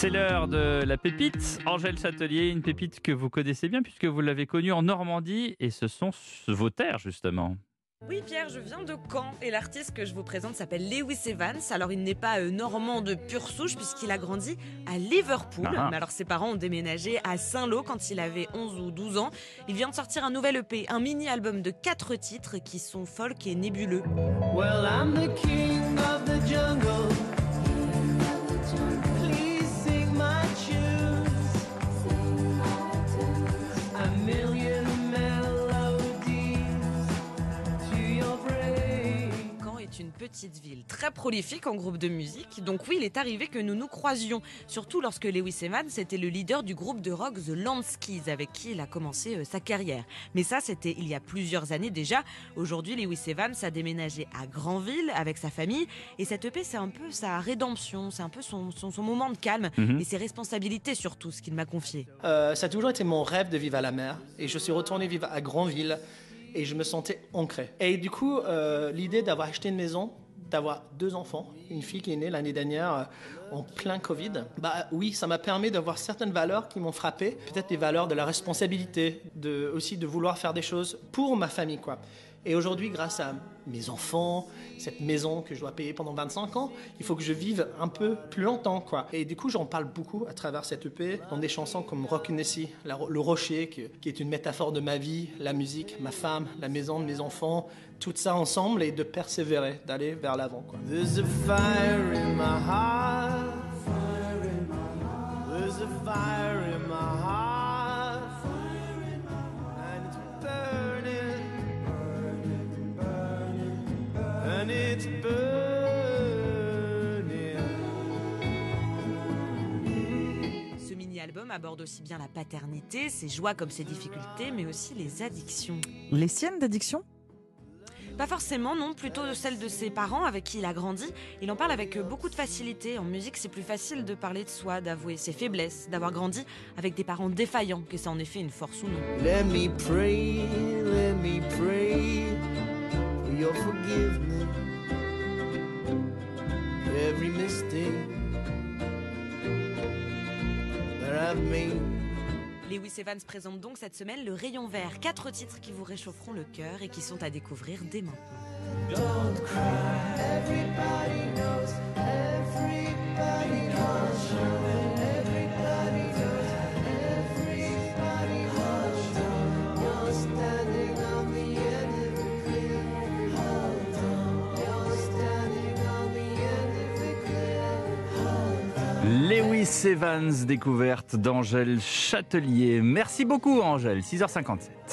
C'est l'heure de la pépite. Angèle Châtelier, une pépite que vous connaissez bien puisque vous l'avez connue en Normandie et ce sont vos terres justement. Oui Pierre, je viens de Caen et l'artiste que je vous présente s'appelle Lewis Evans. Alors il n'est pas euh, normand de pure souche puisqu'il a grandi à Liverpool. Ah. Mais alors ses parents ont déménagé à Saint-Lô quand il avait 11 ou 12 ans. Il vient de sortir un nouvel EP, un mini-album de 4 titres qui sont folk et nébuleux. Well, I'm the king of the jungle. Est une petite ville très prolifique en groupe de musique. Donc oui, il est arrivé que nous nous croisions, surtout lorsque Lewis Evans était le leader du groupe de rock The Landskis avec qui il a commencé euh, sa carrière. Mais ça, c'était il y a plusieurs années déjà. Aujourd'hui, Lewis Evans a déménagé à Granville avec sa famille et cette EP, c'est un peu sa rédemption, c'est un peu son, son, son moment de calme Mhm. et ses responsabilités surtout, ce qu'il m'a confié. Euh, ça a toujours été mon rêve de vivre à la mer. Et je suis retourné vivre à Granville et je me sentais ancré. Et du coup, euh, l'idée d'avoir acheté une maison, d'avoir deux enfants, une fille qui est née l'année dernière en plein Covid, bah oui, ça m'a permis d'avoir certaines valeurs qui m'ont frappé. Peut-être des valeurs de la responsabilité, de, aussi de vouloir faire des choses pour ma famille, quoi. Et aujourd'hui, grâce à mes enfants, cette maison que je dois payer pendant 25 ans, il faut que je vive un peu plus longtemps, quoi. Et du coup, j'en parle beaucoup à travers cette EP, dans des chansons comme Rock Nessie, le rocher, qui est une métaphore de ma vie, la musique, ma femme, la maison de mes enfants, tout ça ensemble et de persévérer, d'aller vers l'avant, quoi. There's a fire in my heart. Ce mini-album aborde aussi bien la paternité, ses joies comme ses difficultés, mais aussi les addictions. Les siennes d'addiction Pas forcément, non, plutôt celle de ses parents avec qui il a grandi. Il en parle avec beaucoup de facilité. En musique, c'est plus facile de parler de soi, d'avouer ses faiblesses, d'avoir grandi avec des parents défaillants, que c'est en effet une force ou non. Let me pray, let me pray your forgiveness. Every mistake that I've made. Lewis Evans présente donc cette semaine le Rayon Vert, quatre titres qui vous réchaufferont le cœur et qui sont à découvrir dès maintenant. Don't cry. Everybody knows. Lewis Evans, découverte d'Angèle Châtelier. Merci beaucoup Angèle, 6h57.